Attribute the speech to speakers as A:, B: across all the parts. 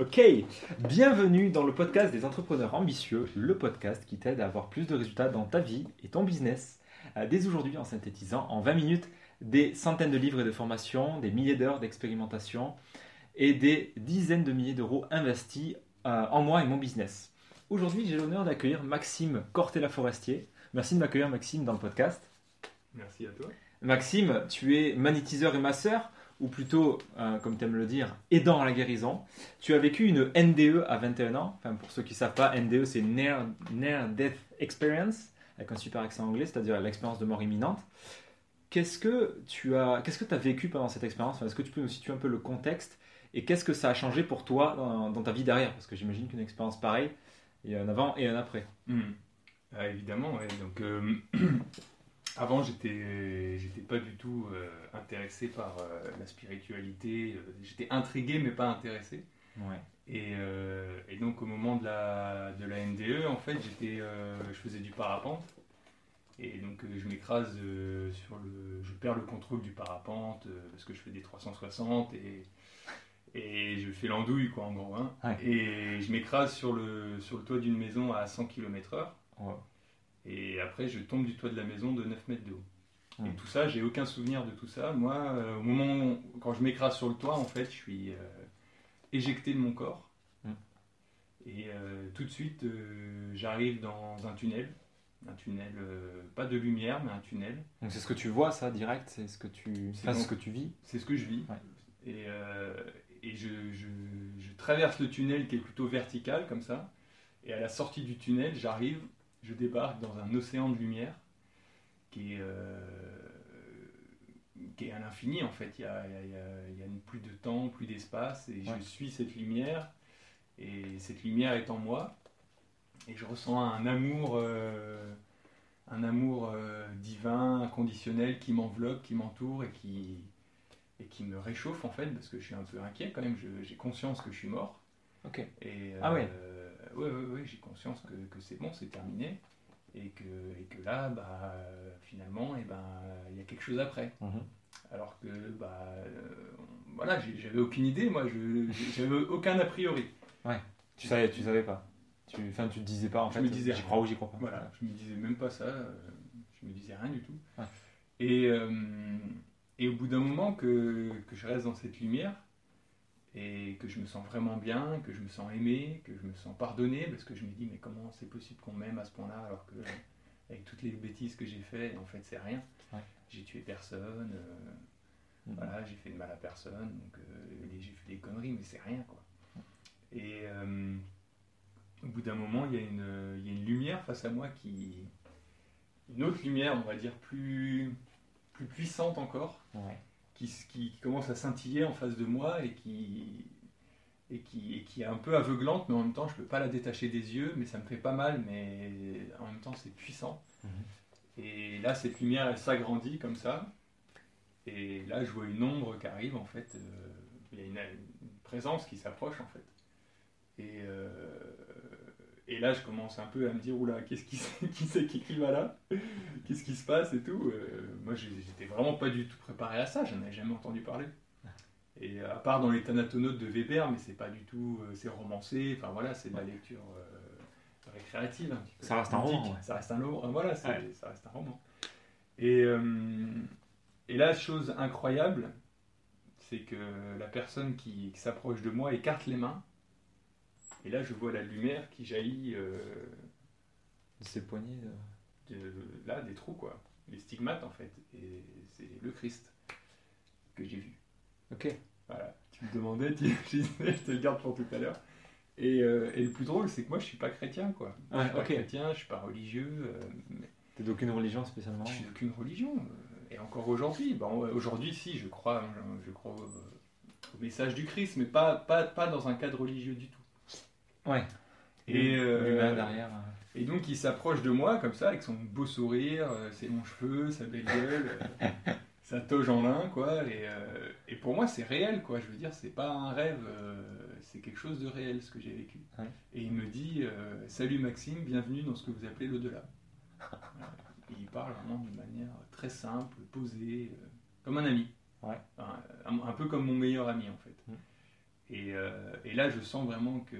A: Ok, bienvenue dans le podcast des entrepreneurs ambitieux, le podcast qui t'aide à avoir plus de résultats dans ta vie et ton business. Euh, dès aujourd'hui, en synthétisant en 20 minutes des centaines de livres et de formations, des milliers d'heures d'expérimentation et des dizaines de milliers d'euros investis euh, en moi et mon business. Aujourd'hui, j'ai l'honneur d'accueillir Maxime Cortella-Forestier. Merci de m'accueillir, Maxime, dans le podcast.
B: Merci à toi.
A: Maxime, tu es magnétiseur et masseur ou plutôt, euh, comme tu aimes le dire, aidant à la guérison. Tu as vécu une NDE à 21 ans. Enfin, pour ceux qui ne savent pas, NDE, c'est Near, Near Death Experience, avec un super accent anglais, c'est-à-dire l'expérience de mort imminente. Qu'est-ce que tu as, qu'est-ce que vécu pendant cette expérience? Est-ce que tu peux nous situer un peu le contexte? Et qu'est-ce que ça a changé pour toi dans, ta vie derrière? Parce que j'imagine qu'une expérience pareille, il y a un avant et un après.
B: Hmm. Ah, évidemment, ouais. Donc, euh, Avant, j'étais, j'étais pas du tout euh, intéressé par euh, la spiritualité. Euh, j'étais intrigué, mais pas intéressé.
A: Ouais.
B: Et, et, donc, au moment de la, de la NDE, en fait, j'étais, je faisais du parapente. Et donc, je m'écrase sur le. Je perds le contrôle du parapente parce que je fais des 360 et. Et je fais l'andouille, quoi, en gros. Hein. Et je m'écrase sur le, sur le toit d'une maison à 100 km/h. Et après, je tombe du toit de la maison de 9 mètres de haut. Et tout ça, j'ai aucun souvenir de tout ça. Moi, euh, au moment où, quand je m'écrase sur le toit, en fait, je suis euh, éjecté de mon corps. Et euh, tout de suite, j'arrive dans un tunnel. Un tunnel, pas de lumière, mais un tunnel.
A: Donc c'est ce que tu vois, ça, direct C'est ce que tu, c'est ce que tu vis
B: C'est ce que je vis. Et, et je, je, je traverse le tunnel qui est plutôt vertical, comme ça. Et à la sortie du tunnel, j'arrive je débarque dans un océan de lumière qui est, euh, qui est à l'infini en fait. Il y a, il y a, plus de temps, plus d'espace, et je suis cette lumière, et cette lumière est en moi, et je ressens un amour, euh, un amour euh, divin, inconditionnel, qui m'enveloppe, qui m'entoure, et qui, et qui me réchauffe en fait, parce que je suis un peu inquiet quand même, j'ai conscience que je suis mort.
A: Ok.
B: Et,
A: ah ouais
B: oui, oui, oui, j'ai conscience que, que c'est bon, c'est terminé. Et que, et que là, bah, finalement, eh ben, il y a quelque chose après. Mhm. Alors que, bah, euh, voilà, j'avais aucune idée, moi, j'avais aucun a priori.
A: Ouais, tu savais, tu savais pas. Tu, enfin, tu te disais pas, en
B: je
A: fait,
B: me disais,
A: j'y crois ou j'y crois pas.
B: Voilà, je me disais même pas ça, euh, je me disais rien du tout. Et, euh, et au bout d'un moment que, que je reste dans cette lumière, et que je me sens vraiment bien, que je me sens aimé, que je me sens pardonné, parce que je me dis mais comment c'est possible qu'on m'aime à ce point-là alors que avec toutes les bêtises que j'ai fait, en fait c'est rien. J'ai tué personne, euh, mhm. voilà, j'ai fait de mal à personne, donc euh, j'ai fait des conneries, mais c'est rien quoi. Et euh, au bout d'un moment, il y, a une, il y a une lumière face à moi qui, une autre lumière, on va dire plus, plus puissante encore.
A: Ouais
B: qui, commence à scintiller en face de moi et qui, et qui, qui est un peu aveuglante, mais en même temps, je ne peux pas la détacher des yeux, mais ça me fait pas mal, mais en même temps, c'est puissant. Mhm. Et là, cette lumière, elle s'agrandit comme ça. Et là, je vois une ombre qui arrive, en fait. Euh, il y a une, présence qui s'approche, en fait. Et, euh, et là, je commence un peu à me dire, oula, qu'est-ce qui, qui c'est qui, va là? Qu'est-ce qui se passe et tout? Euh, Moi, j'étais vraiment pas du tout préparé à ça, j'en avais jamais entendu parler. Et à part dans les Thanatonautes de Weber, mais c'est pas du tout, euh, c'est romancé, enfin voilà, c'est de la lecture euh, récréative.
A: ça reste un roman.
B: Ça reste un roman, voilà, ça reste un roman. Et, et là, chose incroyable, c'est que la personne qui s'approche de moi écarte les mains et là, je vois la lumière qui jaillit euh,
A: de ses poignets.
B: De, là, des trous, quoi. Les stigmates, en fait. Et c'est le Christ que j'ai vu.
A: Ok.
B: Voilà. Tu me demandais, tu, je, te le garde pour tout à l'heure. Et, euh, et, le plus drôle, c'est que moi, je suis pas chrétien, quoi. je suis pas chrétien, je suis pas religieux. Euh,
A: mais... T'es d'aucune religion spécialement
B: Je suis d'aucune religion. Et encore aujourd'hui, aujourd'hui, si, je crois, je crois au, message du Christ, mais pas, pas, pas dans un cadre religieux du tout.
A: Ouais.
B: Et, euh,
A: derrière. Euh.
B: et donc il s'approche de moi comme ça avec son beau sourire, euh, ses longs cheveux, sa belle gueule, sa toge en lin quoi. Et, et pour moi c'est réel quoi. Je veux dire c'est pas un rêve, c'est quelque chose de réel ce que j'ai vécu. Et il me dit salut Maxime, bienvenue dans ce que vous appelez l'au-delà. il parle vraiment d'une manière très simple, posée, comme un ami.
A: Ouais.
B: Un, un, peu comme mon meilleur ami en fait.
A: Mm.
B: Et Et, euh, et là, je sens vraiment que.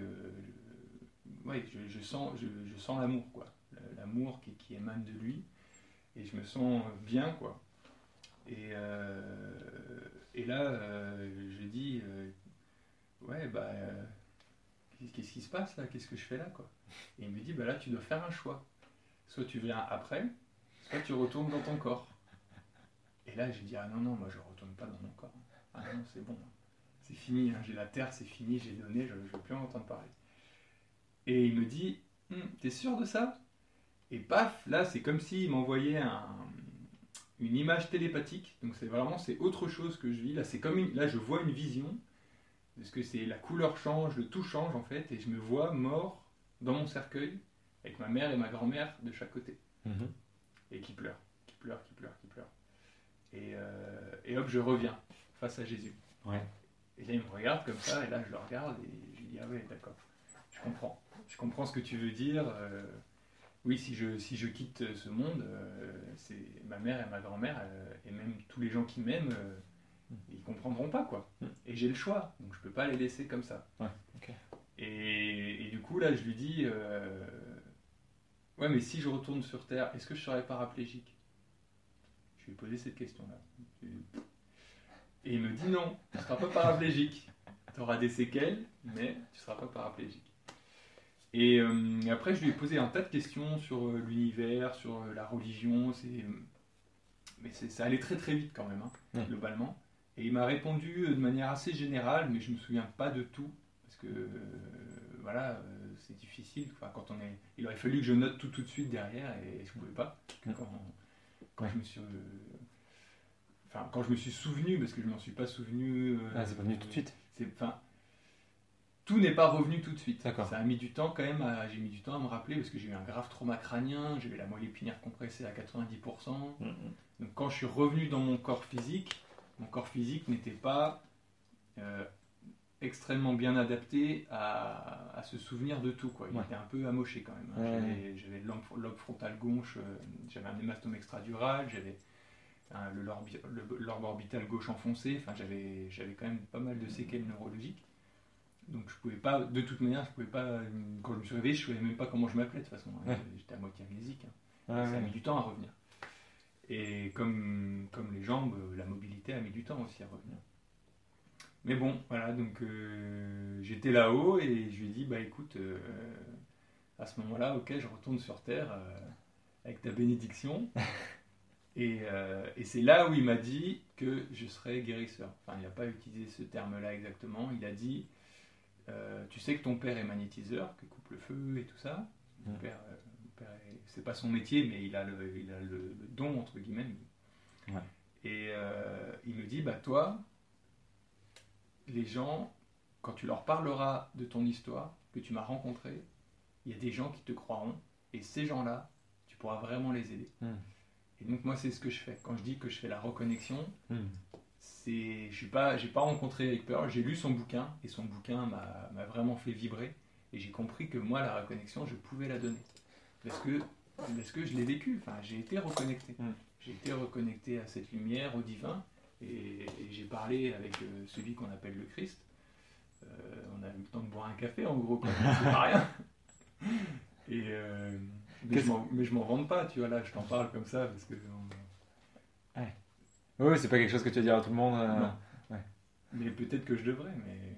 B: Ouais, je, sens, je, sens l'amour, quoi. L'amour qui, émane de lui. Et je me sens bien, quoi. Et, euh, là, euh, je dis Ouais, bah. Qu'est-ce qui se passe là? Qu'est-ce que je fais là, quoi? Et il me dit Bah là, tu dois faire un choix. Soit tu viens après, soit tu retournes dans ton corps. Et là, j'ai dit Ah non, non, moi je retourne pas dans mon corps. Ah non, c'est bon c'est fini, hein, j'ai la terre, c'est fini, j'ai donné, je ne veux plus en entendre parler. Et il me dit, hm, t'es sûr de ça? Et paf, là, c'est comme s'il m'envoyait un, une image télépathique. Donc c'est vraiment, c'est autre chose que je vis. Là, c'est comme une, là, je vois une vision. Parce que c'est la couleur change, le tout change en fait, et je me vois mort dans mon cercueil avec ma mère et ma grand-mère de chaque côté,
A: Mhm.
B: et qui pleurent, qui pleurent, qui pleurent, qui pleurent. Et, euh, et hop, je reviens face à Jésus.
A: Ouais.
B: Et là, il me regarde comme ça, et là, je le regarde, et je lui dis Ah ouais, d'accord, je comprends. Je comprends ce que tu veux dire. euh, oui, si je, si je quitte ce monde, euh, c'est ma mère et ma grand-mère, euh, et même tous les gens qui m'aiment, euh, ils comprendront pas, quoi.
A: Mm.
B: Et j'ai le choix, donc je peux pas les laisser comme ça.
A: Ouais.
B: Et, et du coup, là, je lui dis euh, Ouais, mais si je retourne sur Terre, est-ce que je serai paraplégique? Je lui ai posé cette question-là. Et il me dit non, tu ne seras pas paraplégique. Tu auras des séquelles, mais tu ne seras pas paraplégique. Et euh, après, je lui ai posé un tas de questions sur euh, l'univers, sur euh, la religion. C'est... Mais c'est- ça allait très très vite quand même, hein, globalement. Et il m'a répondu de manière assez générale, mais je ne me souviens pas de tout. Parce que, voilà, c'est difficile. Enfin, quand on est... Il aurait fallu que je note tout tout de suite derrière, et je ne pouvais pas. Quand, quand
A: Ouais.
B: je me suis... Enfin, quand je me suis souvenu, parce que je ne m'en suis pas souvenu...
A: Ah, c'est pas venu tout de suite.
B: c'est, tout n'est pas revenu tout de suite. Ça a mis du temps quand même. à- j'ai mis du temps à me rappeler parce que j'ai eu un grave trauma crânien. J'avais la moelle épinière compressée à 90%.
A: Mhm.
B: Donc quand je suis revenu dans mon corps physique, mon corps physique n'était pas euh, extrêmement bien adapté à, à se souvenir de tout. Quoi. Il
A: Ouais.
B: était un peu amoché quand même. hein.
A: Ouais.
B: J'avais, j'avais le lobe, lobe frontal gauche, euh, j'avais un hémastome extradural, j'avais un- le, lobe orbital gauche enfoncé. Enfin, j'avais quand même pas mal de séquelles neurologiques. Donc je pouvais pas, de toute manière, je pouvais pas. Quand je me suis réveillé, je savais même pas comment je m'appelais de toute façon.
A: Ouais.
B: J'étais à moitié amnésique. hein.
A: Ouais,
B: Ça a mis du temps à revenir. Et comme, comme les jambes, la mobilité a mis du temps aussi à revenir. Mais bon, voilà, donc euh, j'étais là-haut et je lui ai dit, bah écoute, euh, à ce moment-là, ok, je retourne sur Terre euh, avec ta bénédiction. et et c'est là où il m'a dit que je serais guérisseur. Enfin, il n'a pas utilisé ce terme-là exactement. Il a dit, euh, tu sais que ton père est magnétiseur, que coupe le feu et tout ça. Mon père, euh, père c'est pas son métier, mais il a le, il a le, le don, entre guillemets.
A: Ouais.
B: Et euh, il me dit, bah toi, les gens, quand tu leur parleras de ton histoire, que tu m'as rencontré, il y a des gens qui te croiront, et ces gens-là, tu pourras vraiment les aider.
A: Mm.
B: Et donc moi, c'est ce que je fais. Quand je dis que je fais la reconnexion,
A: Mhm.
B: C'est, je suis pas, j'ai pas rencontré Eric Pearl, j'ai lu son bouquin, et son bouquin m'a, m'a vraiment fait vibrer, et j'ai compris que moi, la reconnexion, je pouvais la donner. Parce que, parce que je l'ai vécu, enfin, j'ai été reconnecté.
A: Mm.
B: J'ai été reconnecté à cette lumière, au divin, et, et j'ai parlé avec euh, celui qu'on appelle le Christ. Euh, on a eu le temps de boire un café, en gros, quoi. c'est pas rien. Et, euh, mais, je m'en, mais je m'en vante pas, tu vois, là, je t'en parle comme ça, parce que... on-
A: Oui, c'est pas quelque chose que tu vas dire à tout le monde. euh.
B: Mais peut-être que je devrais, mais...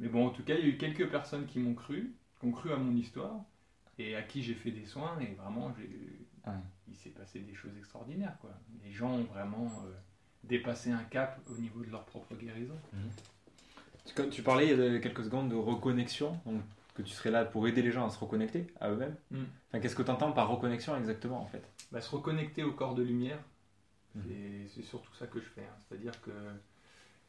B: Mais bon, en tout cas, il y a eu quelques personnes qui m'ont cru, qui ont cru à mon histoire, et à qui j'ai fait des soins, et vraiment.
A: Ouais.
B: il s'est passé des choses extraordinaires, quoi. Les gens ont vraiment euh, dépassé un cap au niveau de leur propre guérison.
A: Tu, quand tu parlais il y a quelques secondes de reconnexion, donc que tu serais là pour aider les gens à se reconnecter à eux-mêmes.
B: Mm.
A: Enfin, qu'est-ce que tu entends par reconnexion exactement en fait?
B: Bah, se reconnecter au corps de lumière,
A: Mhm.
B: c'est- surtout ça que je fais. hein. C'est-à-dire que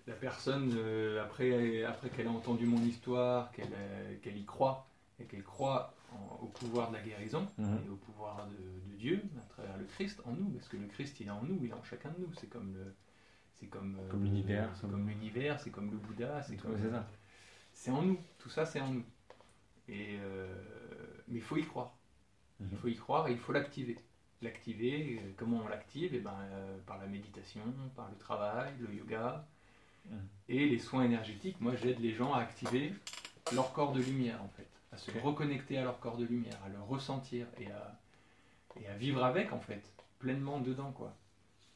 B: la personne, euh, après, après qu'elle a entendu mon histoire, qu'elle euh, y croit, et qu'elle croit en- au pouvoir de la guérison,
A: Mhm.
B: et au pouvoir de, de Dieu, à travers le Christ en nous, parce que le Christ il est en nous, il est en chacun de nous. C'est comme le, c'est comme, euh,
A: Comme l'univers,
B: c'est
A: comme-
B: l'univers, c'est comme le Bouddha, c'est comme,
A: c'est ça.
B: c'est en nous. Tout ça c'est en nous. Et mais il faut y croire. Il
A: Mhm.
B: faut y croire et il faut l'activer. L'activer, euh, comment on l'active? Eh ben, euh, Par la méditation, par le travail, le yoga. Et les soins énergétiques, moi j'aide les gens à activer leur corps de lumière en fait, à se reconnecter à leur corps de lumière, à le ressentir et à, et à vivre avec en fait, pleinement dedans quoi.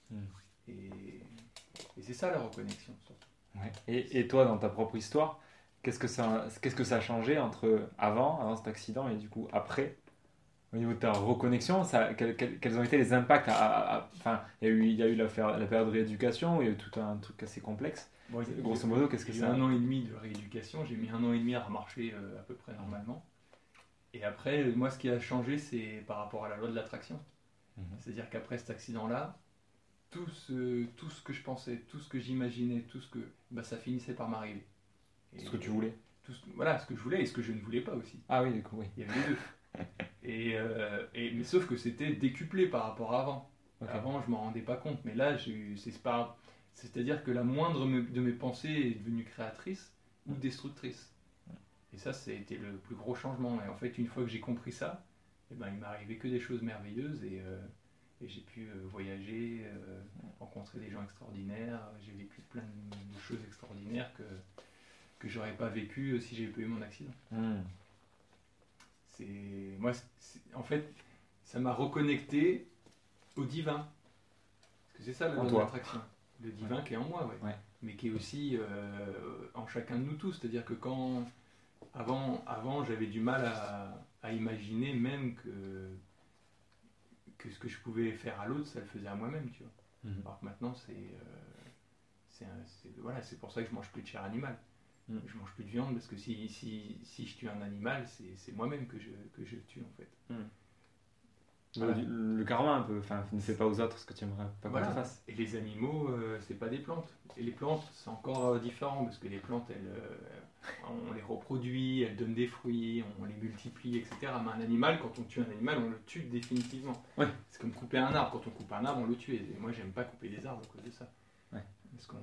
B: Hmm. Et, c'est ça la reconnexion.
A: Et, et, toi, dans ta propre histoire, qu'est-ce que ça, qu'est-ce que ça a changé entre avant, avant cet accident et du coup après? Au niveau de ta reconnexion, ça, quels, ont été les impacts Enfin, il y a eu, il y a eu la, la période de rééducation, il y a eu tout un truc assez complexe. Grosso modo, qu'est-ce que c'est
B: un an et demi de rééducation, j'ai mis un an et demi à remarcher euh, à peu près normalement. Et après, moi, ce qui a changé, c'est par rapport à la loi de l'attraction. Mhm. C'est-à-dire qu'après cet accident-là, tout ce, tout ce que je pensais, tout ce que j'imaginais, tout ce que. Bah, ça finissait par m'arriver.
A: Ce que tu voulais
B: tout Voilà, ce que je voulais et ce que je ne voulais pas aussi.
A: Ah oui, d'accord, oui.
B: Il y avait les deux. et, euh, et, mais sauf que c'était décuplé par rapport à avant. Avant, je m'en rendais pas compte, mais là, c'est pas. C'est-à-dire que la moindre de mes pensées est devenue créatrice ou destructrice. Et ça, c'était le plus gros changement. Et en fait, une fois que j'ai compris ça, eh ben, il m'est arrivé que des choses merveilleuses et, euh, j'ai pu euh, voyager, euh, rencontrer des gens extraordinaires. J'ai vécu plein de choses extraordinaires que, que j'aurais pas vécu si j'avais pas eu mon accident. Hmm. C'est moi, en fait, ça m'a reconnecté au divin. Parce que c'est ça l'attraction le divin qui est en moi, ouais. mais qui est aussi euh, en chacun de nous tous. C'est-à-dire que quand avant, avant j'avais du mal à, imaginer même que, que ce que je pouvais faire à l'autre, ça le faisait à moi-même, tu vois. Mhm. Alors que maintenant, c'est euh, voilà, c'est pour ça que je mange plus de chair animale. Mhm. Je mange plus de viande parce que si, si, si je tue un animal, c'est moi-même que je, que je tue en fait.
A: Mhm. Le, karma un peu, enfin, ne fais pas aux autres ce que tu aimerais pas
B: voilà. qu'on fasse. Et les animaux, euh, c'est pas des plantes. Et les plantes, c'est encore euh, différent parce que les plantes, elles, euh, on les reproduit, elles donnent des fruits, on les multiplie, etc. Mais un animal, quand on tue un animal, on le tue définitivement. C'est comme couper un arbre. Quand on coupe un arbre, on le tue. Et moi, j'aime pas couper des arbres à cause de ça. Parce qu'on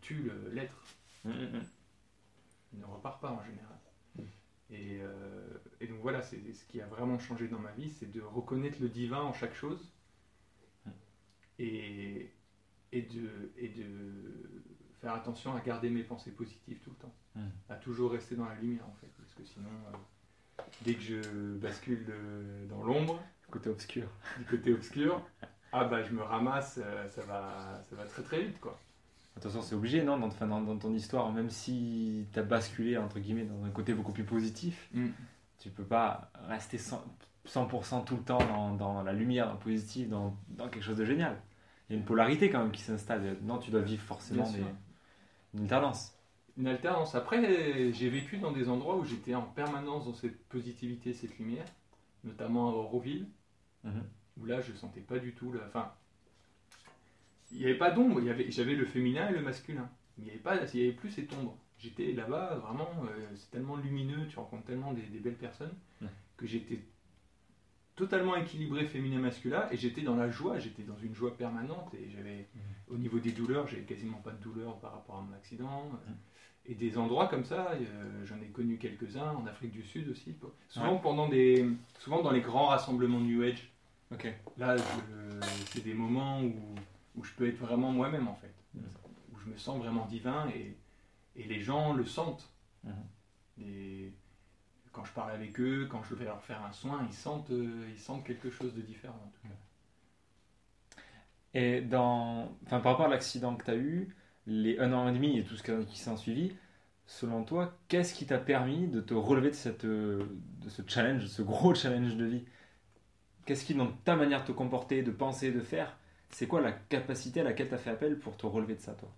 B: tue l'être. Hum. Il ne repart pas en général. Euh, et, donc voilà, c'est ce qui a vraiment changé dans ma vie, c'est de reconnaître le divin en chaque chose. Et, et, de, et de faire attention à garder mes pensées positives tout le temps, à toujours rester dans la lumière en fait, parce que sinon, euh, dès que je bascule dans l'ombre,
A: du côté obscur,
B: du côté obscur, ah bah je me ramasse, euh, ça va, ça va très très vite quoi.
A: Attention, c'est obligé, non dans, dans, dans, ton histoire, même si tu as basculé, entre guillemets, dans un côté beaucoup plus positif, mm. tu peux pas rester 100%, 100 tout le temps dans, dans, la lumière, dans le positif, dans, dans, quelque chose de génial. Il y a une polarité quand même qui s'installe. Non, tu dois vivre forcément une alternance.
B: Une alternance. Après, j'ai vécu dans des endroits où j'étais en permanence dans cette positivité, cette lumière, notamment à Auroville, mm-hmm. où là, je sentais pas du tout... Le... Enfin, il n'y avait pas d'ombre, j'avais le féminin et le masculin. Il n'y avait, pas, il y avait plus cette ombre. J'étais là-bas, vraiment, euh, c'est tellement lumineux, tu rencontres tellement des, belles personnes, que j'étais totalement équilibré féminin-masculin, et j'étais dans la joie, j'étais dans une joie permanente, et j'avais, mmh. au niveau des douleurs, j'avais quasiment pas de douleur par rapport à mon accident. Mmh. Et des endroits comme ça, euh, j'en ai connu quelques-uns, en Afrique du Sud aussi. Souvent, pendant des, souvent dans les grands rassemblements New Age. Là, c'est des moments où où je peux être vraiment moi-même en fait, mm. où je me sens vraiment divin et, et les gens le sentent. Mm. Et quand je parle avec eux, quand je vais leur faire un soin, ils sentent, euh, ils sentent quelque chose de différent en tout cas.
A: Et dans, enfin, par rapport à l'accident que tu as eu, les un an et demi et tout ce qui s'en suivi, selon toi, qu'est-ce qui t'a permis de te relever de, cette, de ce challenge, de ce gros challenge de vie? Qu'est-ce qui, dans ta manière de te comporter, de penser, de faire, c'est quoi la capacité à laquelle tu as fait appel pour te relever de ça, toi?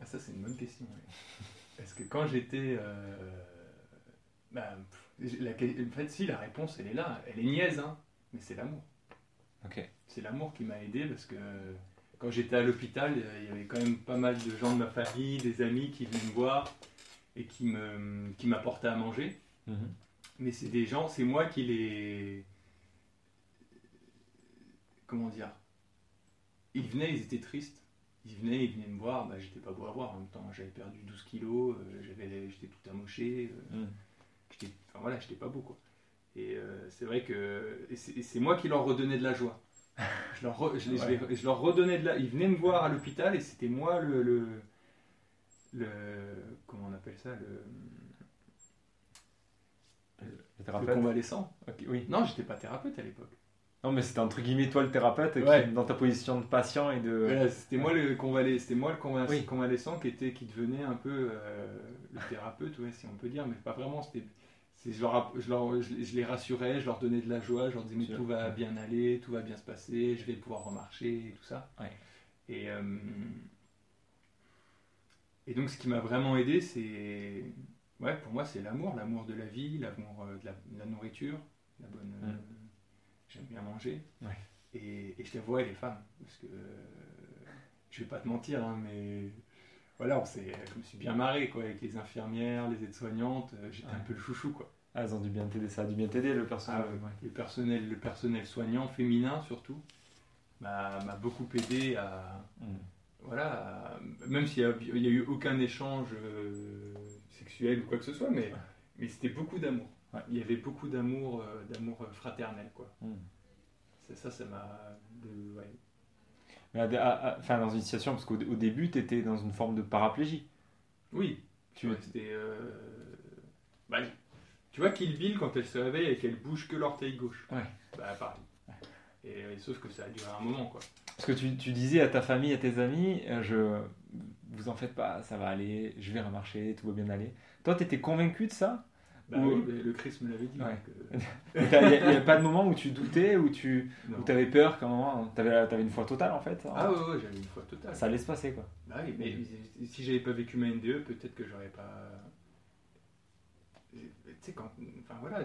B: Ah, Ça, c'est une bonne question. Parce que quand j'étais. Euh, bah, en fait, si, la réponse, elle est là. Elle est niaise, hein, mais c'est l'amour. C'est l'amour qui m'a aidé parce que quand j'étais à l'hôpital, il y avait quand même pas mal de gens de ma famille, des amis qui venaient me voir et qui me qui m'apportaient à manger. Mhm. Mais c'est des gens, c'est moi qui les comment dire, ils venaient, ils étaient tristes. Ils venaient, ils venaient me voir, bah, j'étais pas beau à voir en même temps, j'avais perdu 12 kilos, euh, j'avais, j'étais tout amoché, euh, mm. j'étais, enfin voilà, j'étais pas beau quoi. Et euh, c'est vrai que c'est, moi qui leur redonnais de la joie. Je leur, re- je, les- je les- je leur redonnais de la. Ils venaient me voir à l'hôpital et c'était moi le, le, le- Comment on appelle ça Le,
A: Le
B: le
A: thérapeute.
B: convalescent.
A: Oui.
B: Non, j'étais pas thérapeute à l'époque.
A: Non, mais c'était entre guillemets toi le thérapeute qui, dans ta position de patient et de.
B: Voilà, c'était moi le convalescent, c'était moi le convalescent,
A: Oui.
B: convalescent qui était qui devenait un peu euh, le thérapeute, ouais, si on peut dire, mais pas vraiment. C'était, c'est, je, leur, je, leur- je les- je les rassurais, je leur donnais de la joie, je leur disais mais tout va bien aller, tout va bien se passer, je vais pouvoir remarcher et tout ça. Et euh, et donc ce qui m'a vraiment aidé, c'est ouais, pour moi c'est l'amour, l'amour de la vie, l'amour euh, de, la, de la nourriture, la bonne. J'aime bien manger.
A: Ouais.
B: Et, et je et les femmes, parce que je vais pas te mentir, hein, mais voilà, je me suis bien marré quoi, avec les infirmières, les aides-soignantes, euh, j'étais
A: Ouais.
B: un peu le chouchou quoi.
A: Ah, ils ont dû bien t'aider, ça a dû bien t'aider le personnel.
B: Ah ouais. Le personnel, le personnel soignant féminin surtout m'a, beaucoup aidé à
A: Mm.
B: voilà, à- même s'il n'y a, eu aucun échange euh, sexuel ou quoi que ce soit, mais, mais c'était beaucoup d'amour.
A: Ouais.
B: Il y avait beaucoup d'amour, euh, d'amour euh, fraternel quoi.
A: Mm.
B: C'est ça, ça m'a, de- ouais.
A: Mais à- à- à- enfin, dans une situation, parce qu'au au début, tu étais dans une forme de paraplégie.
B: Oui,
A: Tu-
B: euh, bah, tu vois, Kill Bill, quand elle se réveille et qu'elle bouge que l'orteil gauche.
A: Ouais.
B: Bah, pareil. Et, euh, sauf que ça a duré un moment, quoi.
A: Parce que tu, tu disais à ta famille, à tes amis, euh, je, vous en faites pas, ça va aller, je vais remarcher, tout va bien aller. Toi, tu étais convaincu de ça?
B: Bah oui, le Christ me l'avait dit.
A: Ouais.
B: donc, euh,
A: Il n'y avait pas de moment où tu doutais, où tu où avais peur qu'à un moment, tu avais, une foi totale en fait
B: Ah ouais, ouais, j'avais une foi totale.
A: Ça allait se passer quoi.
B: Bah oui, mais si j'avais pas vécu ma NDE, peut-être que j'aurais pas. Tu sais, quand. Enfin voilà,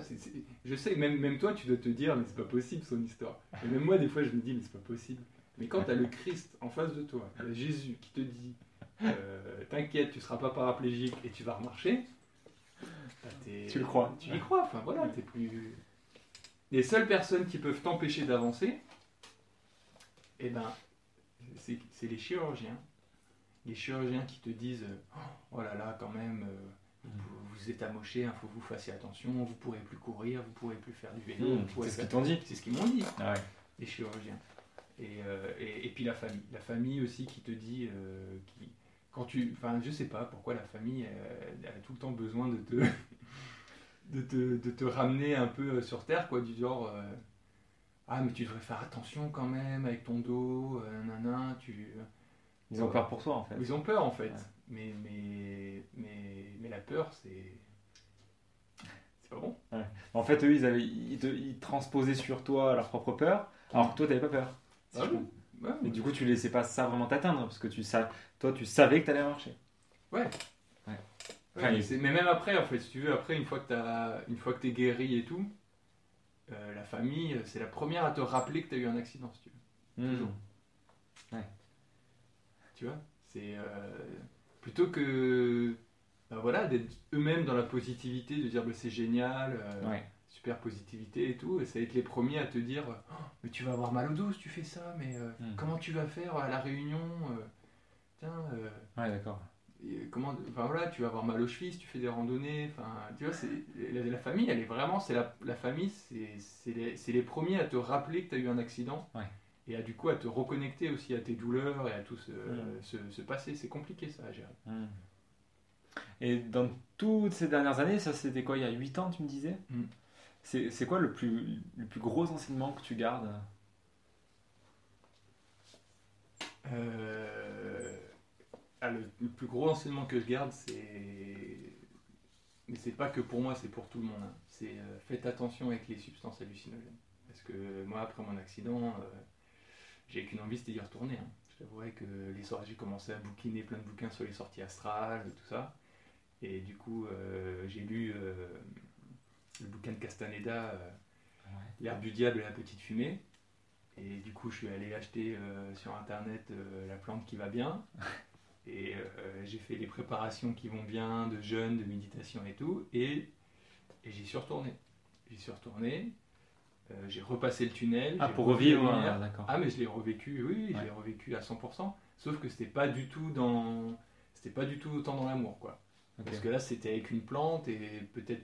B: je sais, même, même toi, tu dois te dire, mais c'est pas possible son histoire. Et même moi, des fois, je me dis, mais c'est pas possible. Mais quand tu as le Christ en face de toi, Jésus qui te dit, euh, t'inquiète, tu seras pas paraplégique et tu vas remarcher,
A: Tu le crois.
B: Tu y crois, enfin voilà, t'es plus. Les seules personnes qui peuvent t'empêcher d'avancer, eh ben, c'est les chirurgiens. Les chirurgiens qui te disent Oh là là, quand même, euh, vous, vous êtes amoché, il faut que vous fassiez attention, vous pourrez plus courir, vous pourrez plus faire du vélo. pourrez
A: C'est ce qu'ils t'ont dit.
B: C'est ce qu'ils m'ont dit,
A: Ah ouais.
B: les chirurgiens. Et, euh, et, et puis la famille. La famille aussi qui te dit. euh, qui, quand tu, enfin, je sais pas pourquoi la famille elle a tout le temps besoin de te, de te, de te ramener un peu euh, sur terre, quoi, du genre. euh, ah, mais tu devrais faire attention quand même avec ton dos, euh, nanana, tu.
A: Ils ont peur pour toi en fait.
B: Ils ont peur en fait.
A: Ouais.
B: Mais, mais, mais, mais la peur, c'est. C'est pas bon.
A: En fait, eux, ils, avaient, ils, te- ils transposaient sur toi leur propre peur, alors que toi, t'avais pas peur. Si
B: Ah oui. Ouais,
A: Et du coup, tu laissais pas ça vraiment t'atteindre, parce que tu sa- toi, tu savais que t'allais marcher.
B: Ouais,
A: Enfin,
B: mais, même après, en fait, si tu veux, après, une fois que t'as, une fois que t'es guéri et tout, euh, la famille, euh, c'est la première à te rappeler que t'as eu un accident, si tu veux. Toujours. Tu vois? C'est euh, plutôt que, ben voilà, d'être eux-mêmes dans la positivité, de dire bah, c'est génial, euh,
A: Ouais.
B: super positivité et tout, et ça va être les premiers à te dire, Oh, mais tu vas avoir mal au dos si tu fais ça, mais euh,
A: Mm.
B: comment tu vas faire à la réunion Tiens.
A: Ouais, d'accord.
B: Et comment enfin voilà tu vas avoir mal aux chevilles si tu fais des randonnées enfin tu vois la, la famille elle est vraiment c'est la, la famille c'est les, premiers à te rappeler que tu as eu un accident
A: Ouais.
B: et à du coup à te reconnecter aussi à tes douleurs et à tout ce,
A: Mm.
B: ce, ce passé c'est compliqué ça à gérer
A: Hmm. Et dans toutes ces dernières années, ça c'était quoi, il y a 8 ans, tu me disais?
B: Hmm.
A: C'est c'est quoi le plus, le plus gros enseignement que tu gardes?
B: Euh, ah, le, le plus gros enseignement que je garde, c'est. Mais c'est pas que pour moi, c'est pour tout le monde. hein. C'est euh, faites attention avec les substances hallucinogènes. Parce que moi, après mon accident, euh, j'ai qu'une envie, c'était d'y retourner. hein. Je t'avouerais que les soirées, j'ai commencé à bouquiner plein de bouquins sur les sorties astrales, tout ça. Et du coup, euh, j'ai lu le bouquin de Castaneda, L'herbe du diable et la petite fumée. Et du coup, je suis allé acheter sur internet la plante qui va bien. Et euh, j'ai fait les préparations qui vont bien, de jeûne, de méditation et tout. Et, et j'y suis retourné. J'y suis retourné. euh, j'ai repassé le tunnel.
A: Ah,
B: j'ai
A: pour revivre, ah, d'accord.
B: Ah, mais je l'ai revécu, oui,
A: Ouais.
B: l'ai revécu à 100%. Sauf que c'était pas du tout dans. C'était pas du tout autant dans l'amour, quoi. Parce que là, c'était avec une plante et peut-être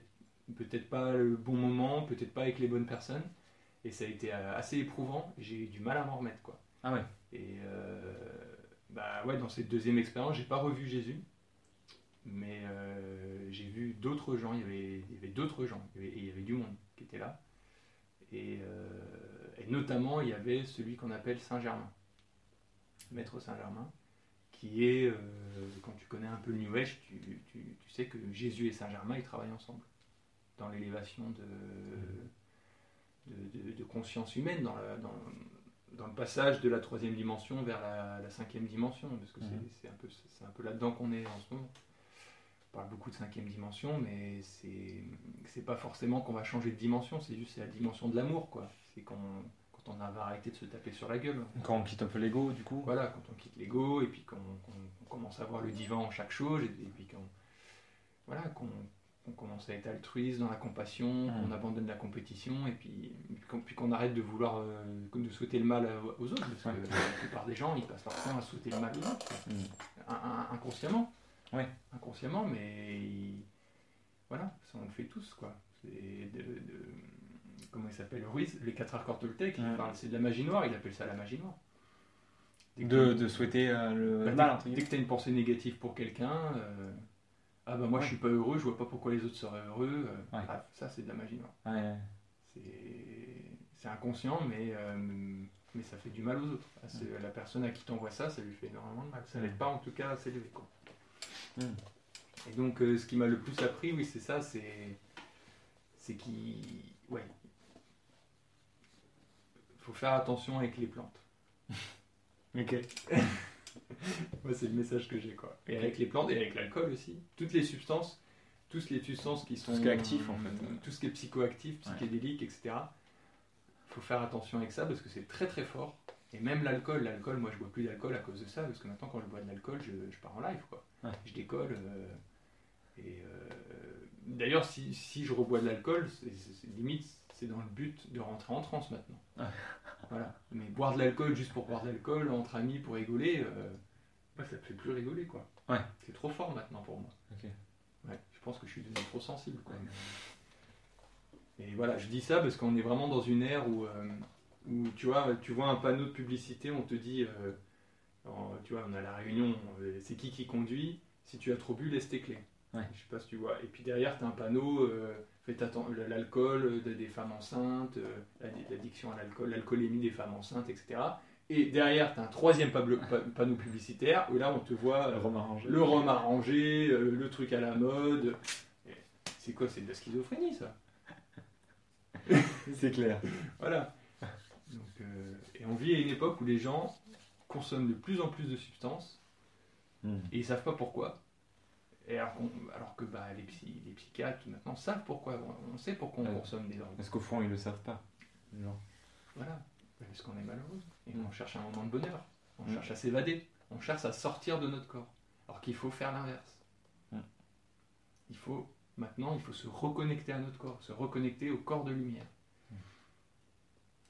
B: peut-être pas le bon moment, peut-être pas avec les bonnes personnes. Et ça a été euh, assez éprouvant. J'ai eu du mal à m'en remettre, quoi.
A: Ah ouais.
B: Et euh, bah ouais, dans cette deuxième expérience, j'ai pas revu Jésus, mais euh, j'ai vu d'autres gens. Il y avait, d'autres gens, il y avait, il y avait du monde qui était là. Et, euh, notamment, il y avait celui qu'on appelle Saint Germain, Maître Saint Germain, qui est, euh, quand tu connais un peu le New Age, tu, tu- tu sais que Jésus et Saint Germain, ils travaillent ensemble dans l'élévation de, de, conscience humaine, dans, dans le passage de la troisième dimension vers la, la cinquième dimension, parce que c'est-
A: Mhm.
B: c'est un peu, c'est un peu là-dedans qu'on est en ce moment. On parle beaucoup de cinquième dimension, mais c'est pas forcément qu'on va changer de dimension, c'est juste la dimension de l'amour, quoi. C'est quand, quand on va arrêter de se taper sur la gueule.
A: Quand on quitte un peu l'ego, du coup.
B: Voilà, quand on quitte l'ego et puis qu'on qu'on commence à voir le divan en chaque chose et, et puis qu'on voilà, qu'on qu'on commence à être altruiste dans la compassion,
A: Mm.
B: qu'on abandonne la compétition et puis, puis qu'on arrête de vouloir euh, de souhaiter le mal aux autres parce que
A: Ouais.
B: la plupart des gens ils passent leur temps à souhaiter le mal aux autres.
A: Mm.
B: In- inconsciemment.
A: Ouais.
B: Inconsciemment, mais ils- voilà, ça on le fait tous quoi. C'est de, de- comment il s'appelle Ruiz, les quatre accords Toltec, il
A: Ouais.
B: parle- c'est de la magie noire, il appelle ça la magie noire.
A: De, souhaiter euh, le
B: bah,
A: mal,
B: dès- que tu as une pensée négative pour quelqu'un, euh, ah bah moi
A: Ouais.
B: je suis pas heureux, je vois pas pourquoi les autres seraient heureux. euh,
A: Ouais.
B: ah, ça c'est de la magie noire.
A: Ouais.
B: C'est inconscient, mais, euh, mais ça fait du mal aux autres. La personne à qui t'envoie ça, ça lui fait énormément de mal. Ça l'aide pas en tout cas à s'élever. Et donc euh, ce qui m'a le plus appris, oui c'est ça, c'est c'est qu'il ouais, faut faire attention avec les plantes.
A: Ok.
B: Moi, c'est le message que j'ai, quoi. Et avec les plantes et avec l'alcool aussi. Toutes les substances, toutes les substances qui sont.
A: ce qui est actif, en fait.
B: Tout ce qui est psychoactif,
A: Ouais.
B: psychédélique, etc. faut faire attention avec ça parce que c'est très très fort. Et même l'alcool, l'alcool, moi je bois plus d'alcool à cause de ça parce que maintenant quand je bois de l'alcool, je, je pars en live, quoi.
A: Ouais.
B: Je décolle. euh, et euh, d'ailleurs, si, si je rebois de l'alcool, limite, c'est dans le but de rentrer en transe maintenant.
A: Ouais.
B: Voilà. Mais boire de l'alcool juste pour boire de l'alcool, entre amis, pour rigoler, euh, moi, ça me fait plus rigoler, quoi.
A: Ouais.
B: C'est trop fort maintenant pour moi.
A: Ok.
B: Ouais, je pense que je suis devenu trop sensible, quoi. Et voilà, je dis ça parce qu'on est vraiment dans une ère où, euh, où tu vois, tu vois un panneau de publicité, on te dit, euh, tu vois, on a la réunion, c'est qui qui conduit Si tu as trop bu, laisse tes clés.
A: Ouais.
B: Je sais pas si tu vois. Et puis derrière, tu as un panneau, faites atten- l'alcool euh, des femmes enceintes, euh, l'ad- l'addiction à l'alcool, l'alcoolémie des femmes enceintes, etc. Et derrière, tu as un troisième panneau publicitaire où là, on te voit euh,
A: Rome arrangé.
B: le rhum arrangé, euh, le truc à la mode. C'est quoi C'est de la schizophrénie, ça?
A: C'est clair.
B: Voilà. Donc, euh, et on vit à une époque où les gens consomment de plus en plus de substances
A: Mm.
B: et ils savent pas pourquoi. Et alors, que bah, les, psy- les psychiatres maintenant savent pourquoi. On sait pourquoi on consomme des drogues.
A: Parce qu'au fond, ils le savent pas? Non.
B: Voilà. Parce qu'on est malheureux. Et on cherche un moment de bonheur. On
A: Mm.
B: cherche à s'évader. On cherche à sortir de notre corps. Alors qu'il faut faire l'inverse.
A: Mm.
B: Il faut, maintenant, il faut se reconnecter à notre corps. Se reconnecter au corps de lumière.
A: Mm.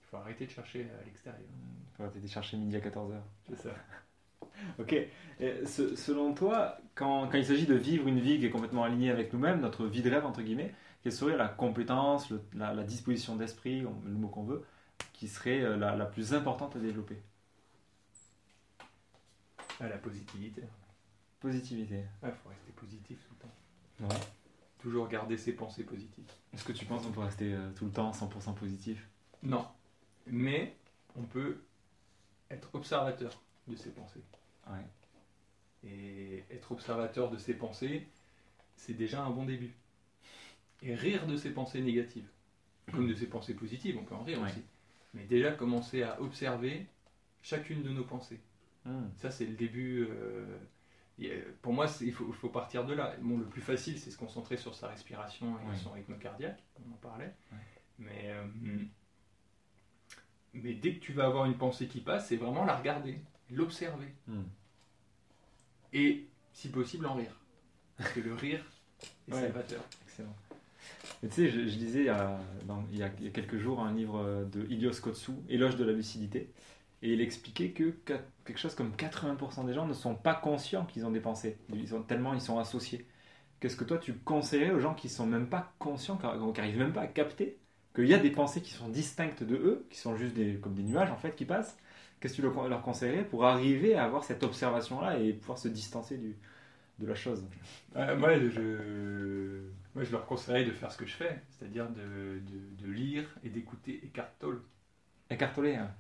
B: Il faut arrêter de chercher à l'extérieur.
A: Faut arrêter de chercher midi à 14h.
B: C'est ça.
A: Ok. Et ce- selon toi, quand, quand il s'agit de vivre une vie qui est complètement alignée avec nous-mêmes, notre vie de rêve, entre guillemets, quelle serait la compétence, le- la, la disposition d'esprit, le mot qu'on veut, qui serait euh, la, la plus importante à développer?
B: À la positivité.
A: Positivité.
B: Il faut rester positif tout le temps.
A: Ouais.
B: Toujours garder ses pensées positives.
A: Est-ce que tu penses qu'on peut rester euh, tout le temps 100% positif?
B: Non. Mais on peut être observateur de ses pensées.
A: Ouais.
B: Et être observateur de ses pensées, c'est déjà un bon début. Et rire de ses pensées négatives, comme de ses pensées positives, on peut en rire
A: Ouais.
B: aussi. Mais déjà commencer à observer chacune de nos pensées.
A: Hmm.
B: Ça, c'est le début. euh, euh, pour moi, il faut, partir de là. Bon, le plus facile, c'est se concentrer sur sa respiration et
A: Ouais.
B: son rythme cardiaque, on en parlait.
A: Ouais.
B: Mais, euh, mais dès que tu vas avoir une pensée qui passe, c'est vraiment la regarder, l'observer.
A: Hmm.
B: Et, si possible, en rire. Parce que le rire est
A: Ouais.
B: salvateur.
A: Excellent. Tu sais, je, je lisais il y, a, dans- il y a- il y a quelques jours un livre de Ilios Kotsu, Éloge de la lucidité, et il expliquait que quelque chose comme 80% des gens ne sont pas conscients qu'ils ont des pensées, ils sont, tellement ils sont associés. Qu'est-ce que toi tu conseillerais aux gens qui sont même pas conscients, qui n'arrivent même pas à capter qu'il y a des pensées qui sont distinctes de eux, qui sont juste des, comme des nuages en fait qui passent. Qu'est-ce que tu leur conseillerais pour arriver à avoir cette observation-là et pouvoir se distancer du, de la chose?
B: Euh, moi, je, moi, je leur conseillerais de faire ce que je fais, c'est-à-dire de, de, lire et d'écouter Eckhart Tolle.
A: Eckhart Tolle, hein,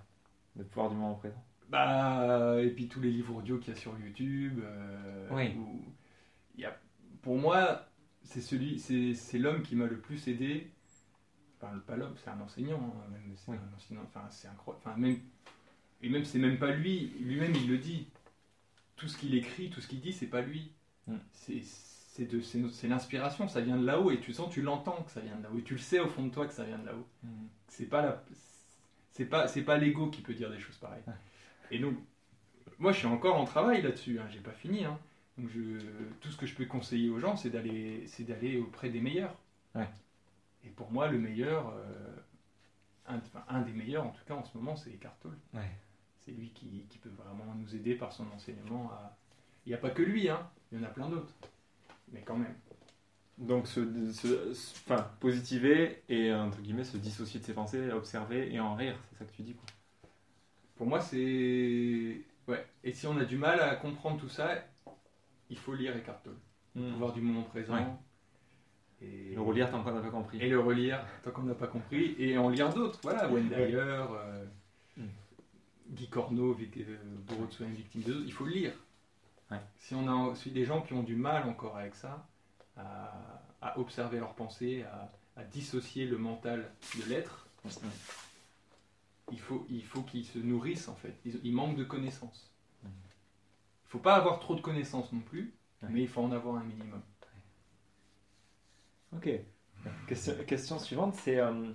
A: le pouvoir du moment présent.
B: Bah, et puis tous les livres audio qu'il y a sur YouTube. Euh, oui. y a, pour moi, c'est celui, c'est l'homme qui m'a le plus aidé. Enfin, pas l'homme, c'est un enseignant. Hein, même, c'est un enseignant. Enfin, c'est incroyable. Enfin, même, et même, c'est même pas lui. Lui-même, il le dit. Tout ce qu'il écrit, tout ce qu'il dit, c'est pas lui. Mm. C'est de, c'est l'inspiration. Ça vient de là-haut et tu sens, tu l'entends que ça vient de là-haut. Et tu le sais au fond de toi que ça vient de là-haut. Mm. C'est pas la, c'est pas, c'est pas l'ego qui peut dire des choses pareilles. Et donc, moi, je suis encore en travail là-dessus. Hein, J'ai pas fini. Hein. Donc je, tout ce que je peux conseiller aux gens, c'est d'aller, c'est d'aller auprès des meilleurs. Et pour moi, le meilleur, euh, un, un, des meilleurs en tout cas en ce moment, c'est Eckhart Tolle. C'est lui qui, qui, peut vraiment nous aider par son enseignement. À... Il n'y a pas que lui, hein. il y en a plein d'autres. Mais quand même.
A: Donc, se, enfin, positiver et entre guillemets se dissocier de ses pensées, observer et en rire, c'est ça que tu dis quoi.
B: Pour moi, c'est. Ouais. Et si on a du mal à comprendre tout ça, il faut lire Eckhart Tolle. Le hmm. pouvoir du moment présent.
A: Et... Le relire tant qu'on n'a pas compris.
B: Et le relire tant qu'on n'a pas compris. Et en lire d'autres. Voilà, Wendayer, euh. Guy Corneau, euh, Bourreau de soins victime de Il faut le lire. Si on a des gens qui ont du mal encore avec ça, à, observer leurs pensées, à, dissocier le mental de l'être, il faut, il faut qu'ils se nourrissent en fait. Ils, ils manquent de connaissances faut pas avoir trop de connaissances non plus, mais il faut en avoir un minimum.
A: Ok. Question, suivante, c'est euh,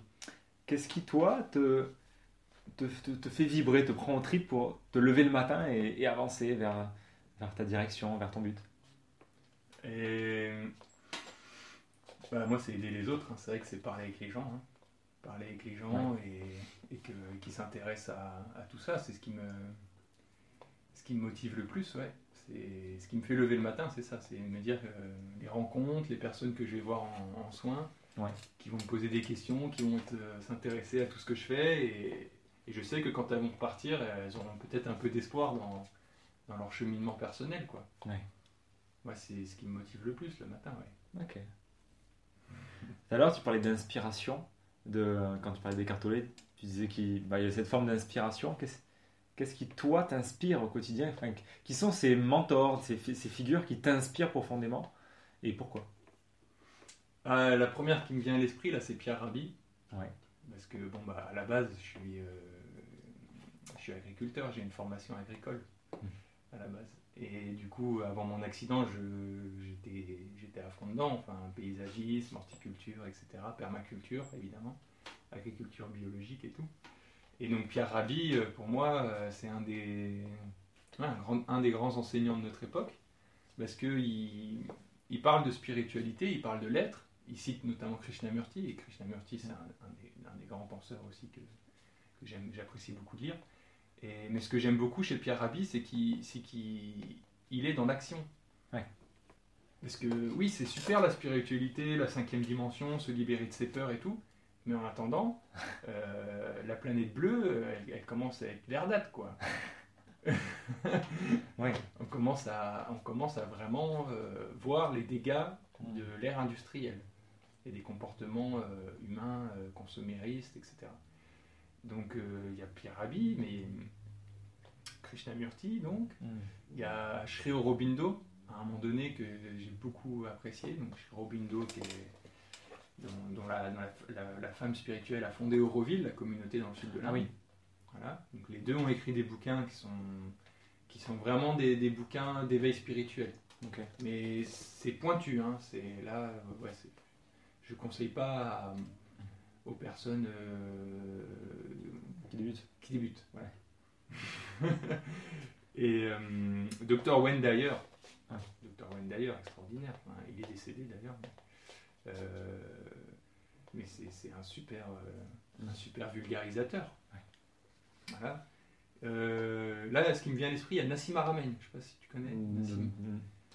A: qu'est-ce qui, toi, te, te, fait vibrer, te prend au trip pour te lever le matin et, avancer vers, vers ta direction, vers ton but
B: et... Bah, moi, c'est aider les autres. Hein. C'est vrai que c'est parler avec les gens. Hein. Parler avec les gens et, et qui s'intéressent à, à, tout ça, c'est ce qui me ce qui me motive le plus, ouais, c'est ce qui me fait lever le matin, c'est ça, c'est me dire euh, les rencontres, les personnes que je vais voir en, soins, qui vont me poser des questions, qui vont s'intéresser à tout ce que je fais, et, je sais que quand elles vont repartir, elles auront peut-être un peu d'espoir dans, dans, leur cheminement personnel, quoi. Ouais. Moi, c'est ce qui me motive le plus le matin, ouais.
A: Ok. Alors, tu parlais d'inspiration, de quand tu parlais des cartolets, tu disais qu'il bah, y a cette forme d'inspiration. Qu'est-ce Qu'est-ce qui, toi, t'inspire au quotidien? Qui sont ces mentors, ces, ces figures qui t'inspirent profondément? Et pourquoi?
B: Euh, La première qui me vient à l'esprit, là, c'est Pierre Rabhi. Ouais. Parce que, bon, bah, à la base, je suis, euh, suis agriculteur, j'ai une formation agricole, mmh. à la base. Et du coup, avant mon accident, j'étais à fond dedans, enfin, paysagisme, horticulture, etc., permaculture, évidemment, agriculture biologique et tout. Et donc Pierre Rabhi, euh, pour moi, euh, c'est un des, un, des grands enseignants de notre époque, parce qu'il il parle de spiritualité, il parle de l'être, il cite notamment Krishnamurti, et Krishnamurti c'est un, des, grands penseurs aussi que, que j'apprécie beaucoup lire. Et, mais ce que j'aime beaucoup chez Pierre Rabhi, c'est qu'il est, est dans l'action. Parce que oui, c'est super la spiritualité, la cinquième dimension, se libérer de ses peurs et tout, mais en attendant, euh, la planète bleue, elle, commence à être verdâtre, quoi. on, commence à, on commence à vraiment euh, voir les dégâts de l'ère industrielle et des comportements euh, humains, consomméristes, etc. Donc il y a Pierre Rabhi, mais Krishnamurti, donc. Mm. Il y a Sri Aurobindo, à un moment donné, que j'ai beaucoup apprécié. Donc Sri Aurobindo, qui est dont, la, femme spirituelle a fondé Auroville, la communauté dans le sud de l'Inde. Ah oui. Voilà. Donc les deux ont écrit des bouquins qui sont, qui sont vraiment des, des bouquins d'éveil spirituel. Mais c'est pointu, hein. c'est là, euh, ouais, je conseille pas aux personnes euh,
A: qui débutent.
B: Qui débutent, ouais. Et euh, Dr Dyer, ah. Dr Dyer, extraordinaire, il est décédé d'ailleurs. Euh, mais c'est un super, euh, un super vulgarisateur. Voilà. Euh, là, ce qui me vient à l'esprit, il y a Nassim Aramein. Je ne sais pas si tu connais. Nassim.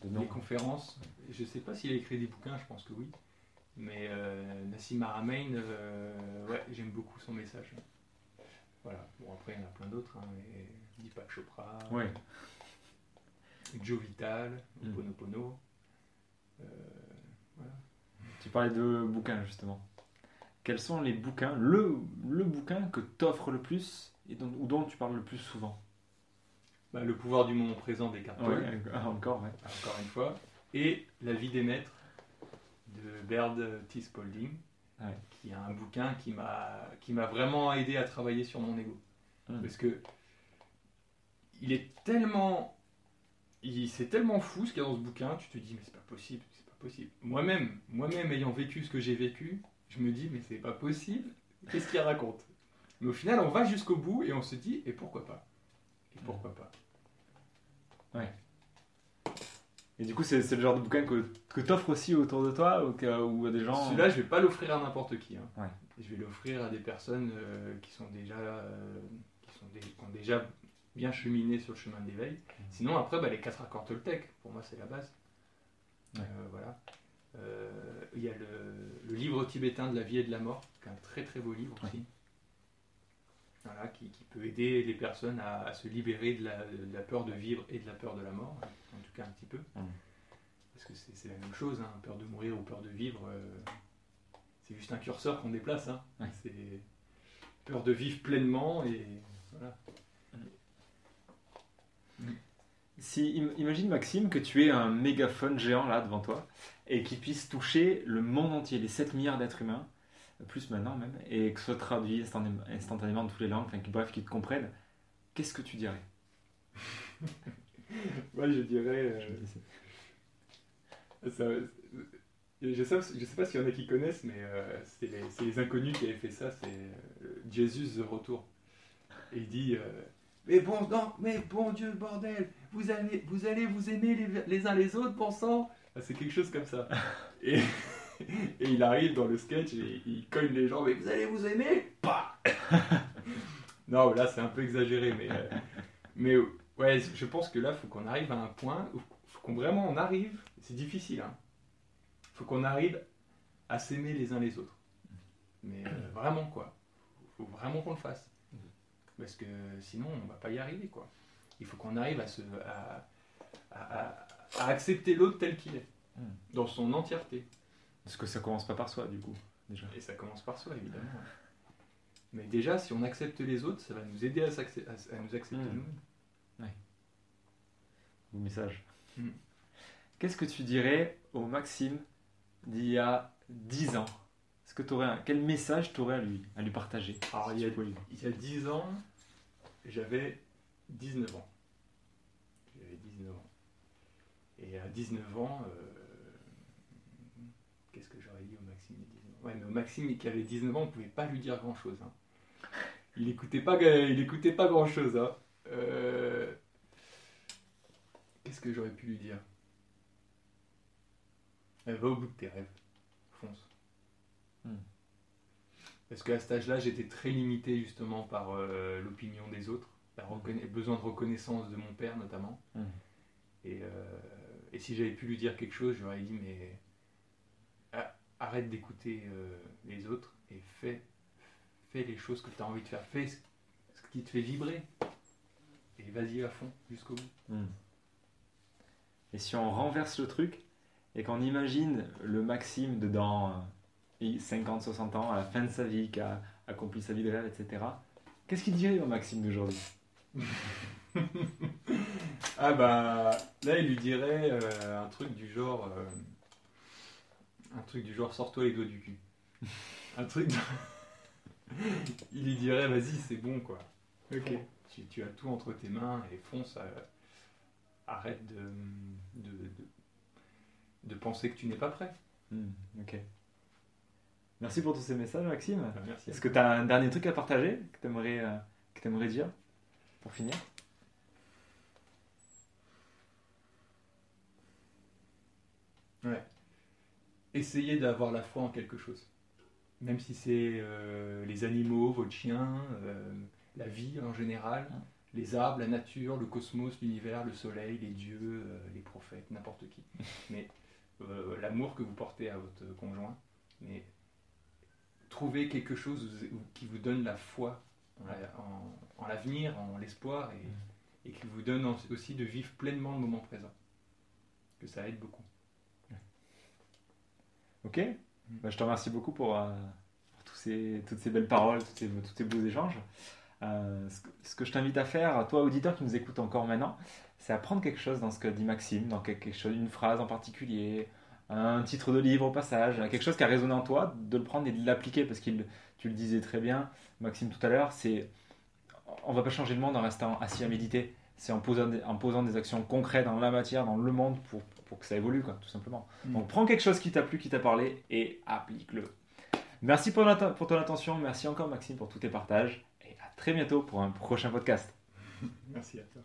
B: Les conférences. Je ne sais pas s'il a écrit des bouquins, je pense que oui. Mais euh, Nassim Haramein, euh, ouais, j'aime beaucoup son message. Voilà. Bon, après, il y en a plein d'autres. Hein, mais Deepak Chopra,
A: Ouais.
B: Joe Vital,
A: Mm.
B: Pono Euh,
A: Tu parlais de bouquins justement. Quels sont les bouquins, le, le bouquin que t'offres le plus et dont, ou dont tu parles le plus souvent?
B: Bah, le pouvoir du moment présent des cartes.
A: encore, ouais.
B: encore une fois. Et La vie des maîtres de Baird T. Spalding,
A: Ouais.
B: qui est un bouquin qui m'a qui m'a vraiment aidé à travailler sur mon ego. Parce que il est tellement. il- C'est tellement fou ce qu'il y a dans ce bouquin, tu te dis, mais c'est pas possible, c'est pas possible. Moi-même, moi-même ayant vécu ce que j'ai vécu, je me dis, mais c'est pas possible, qu'est-ce qu'il raconte? Mais au final, on va jusqu'au bout et on se dit, et pourquoi pas? Et pourquoi pas?
A: Et du coup, c'est le genre de bouquin que, que t'offres aussi autour de toi ou, que- ou à des gens.
B: Celui-là, je vais pas l'offrir à n'importe qui. hein.
A: Ouais.
B: Je vais l'offrir à des personnes euh, qui sont déjà, euh, qui sont des- qui ont déjà bien cheminé sur le chemin de l'éveil. Sinon, après, bah, les quatre accords Toltec, pour moi, c'est la base.
A: Ouais.
B: Euh, voilà. Euh, Il y a le, le livre tibétain de la vie et de la mort, qui est un très très beau livre
A: Ouais.
B: aussi. Voilà, qui, qui peut aider les personnes à, à se libérer de la, de la peur de vivre et de la peur de la mort, en tout cas un petit peu.
A: Mm.
B: Parce que c'est la même chose, hein, peur de mourir ou peur de vivre, euh, c'est juste un curseur qu'on déplace. hein. C'est peur de vivre pleinement et voilà.
A: Si, im- imagine Maxime que tu aies un mégaphone géant là devant toi et qui puisse toucher le monde entier, les 7 milliards d'êtres humains, plus maintenant même, et que ce soit traduit instantanément, instantanément dans toutes les langues, enfin, bref, qu'ils te comprennent, qu'est-ce que tu dirais?
B: Moi je dirais. euh, ça- je sais, je sais pas s'il y en a qui connaissent, mais euh, c'est les, inconnus qui avaient fait ça, c'est euh, Jesus the Retour. Et il dit euh, Mais bon, non, mais bon Dieu, bordel, vous allez vous, allez vous aimer les, les uns les autres, bon sang Ah, C'est quelque chose comme ça. Et, et il arrive dans le sketch et il cogne les gens Mais vous allez vous aimer? Bah Non, là c'est un peu exagéré, mais. euh, mais ouais, je pense que là, il faut qu'on arrive à un point où faut qu'on vraiment on arrive, c'est difficile, hein. faut qu'on arrive à s'aimer les uns les autres. Mais euh, vraiment quoi, faut vraiment qu'on le fasse. Parce que sinon on va pas y arriver quoi. Il faut qu'on arrive à, se, à, à- à- à accepter l'autre tel qu'il est,
A: Mm.
B: dans son entièreté.
A: Parce que ça commence pas par soi, du coup, déjà.
B: Et ça commence par soi évidemment. Mais déjà, si on accepte les autres, ça va nous aider à, à- à nous accepter
A: Mm.
B: nous.
A: Au message.
B: Mm.
A: Qu'est-ce que tu dirais au Maxime d'il y a 10 ans? Est-ce que t'aurais un- Quel message tu aurais à lui, à lui partager
B: Alors,
A: si
B: il y a- Il y a 10 ans, j'avais 19 ans. J'avais 19 ans. Et à 19 ans, euh, qu'est-ce que j'aurais dit au Maxime il y a 19 ans Ouais, mais au Maxime qui avait 19 ans, on ne pouvait pas lui dire grand-chose. hein. Il écoutait pas, il écoutait pas grand-chose. hein. Euh, Qu'est-ce que j'aurais pu lui dire? Eh, Va au bout de tes rêves. Fonce.
A: Hmm.
B: Parce qu'à cet âge-là, j'étais très limité justement par euh, l'opinion des autres, la reconna- besoin de reconnaissance de mon père notamment.
A: Hmm.
B: Et, euh, et si j'avais pu lui dire quelque chose, j'aurais dit mais arrête d'écouter euh, les autres et fais, fais les choses que tu as envie de faire, fais ce, ce qui te fait vibrer. Et vas-y à fond jusqu'au bout.
A: Hmm. Et si on renverse le truc et qu'on imagine le Maxime de dans euh, 50, 60 ans, à la fin de sa vie, qui a accompli sa vie de rêve, etc., qu'est-ce qu'il dirait au Maxime d'aujourd'hui?
B: Ah bah là il lui dirait euh, un truc du genre euh, un truc du genre sors-toi les doigts du cul. un truc de- il lui dirait vas-y c'est bon quoi.
A: Ok.
B: Tu, tu as tout entre tes mains et fonce euh, arrête de, de, de, de penser que tu n'es pas prêt.
A: Hmm, ok. Merci pour tous ces messages, Maxime.
B: Bah, merci.
A: Est-ce que tu as un dernier truc à partager que tu aimerais, dire pour finir?
B: Essayez d'avoir la foi en quelque chose. Même si c'est euh, les animaux, votre chien, euh, la vie en général,
A: Mm.
B: les arbres, la nature, le cosmos, l'univers, le soleil, les dieux, euh, les prophètes, n'importe qui. Mais l'amour que vous portez à votre conjoint, Mais trouvez quelque chose qui vous donne la foi en, l'avenir, en l'espoir, et, et, qui vous donne aussi de vivre pleinement le moment présent. Que ça aide beaucoup.
A: Ok, bah, je te remercie beaucoup pour, euh, tous ces, toutes ces belles paroles, tous ces, tous ces beaux échanges. Euh, ce, que, je t'invite à faire, toi auditeur qui nous écoute encore maintenant, c'est à prendre quelque chose dans ce que dit Maxime, dans quelque chose, une phrase en particulier, un titre de livre au passage, quelque chose qui a résonné en toi, de le prendre et de l'appliquer parce que tu le disais très bien, Maxime tout à l'heure, c'est on va pas changer le monde en restant assis à méditer, c'est en posant, des, en posant des actions concrètes dans la matière, dans le monde pour, pour que ça évolue quoi, tout simplement. Mm. Donc prends quelque chose qui t'a plu, qui t'a parlé et applique-le. Merci pour, pour ton attention, merci encore Maxime pour tous tes partages et à très bientôt pour un prochain podcast.
B: merci à toi.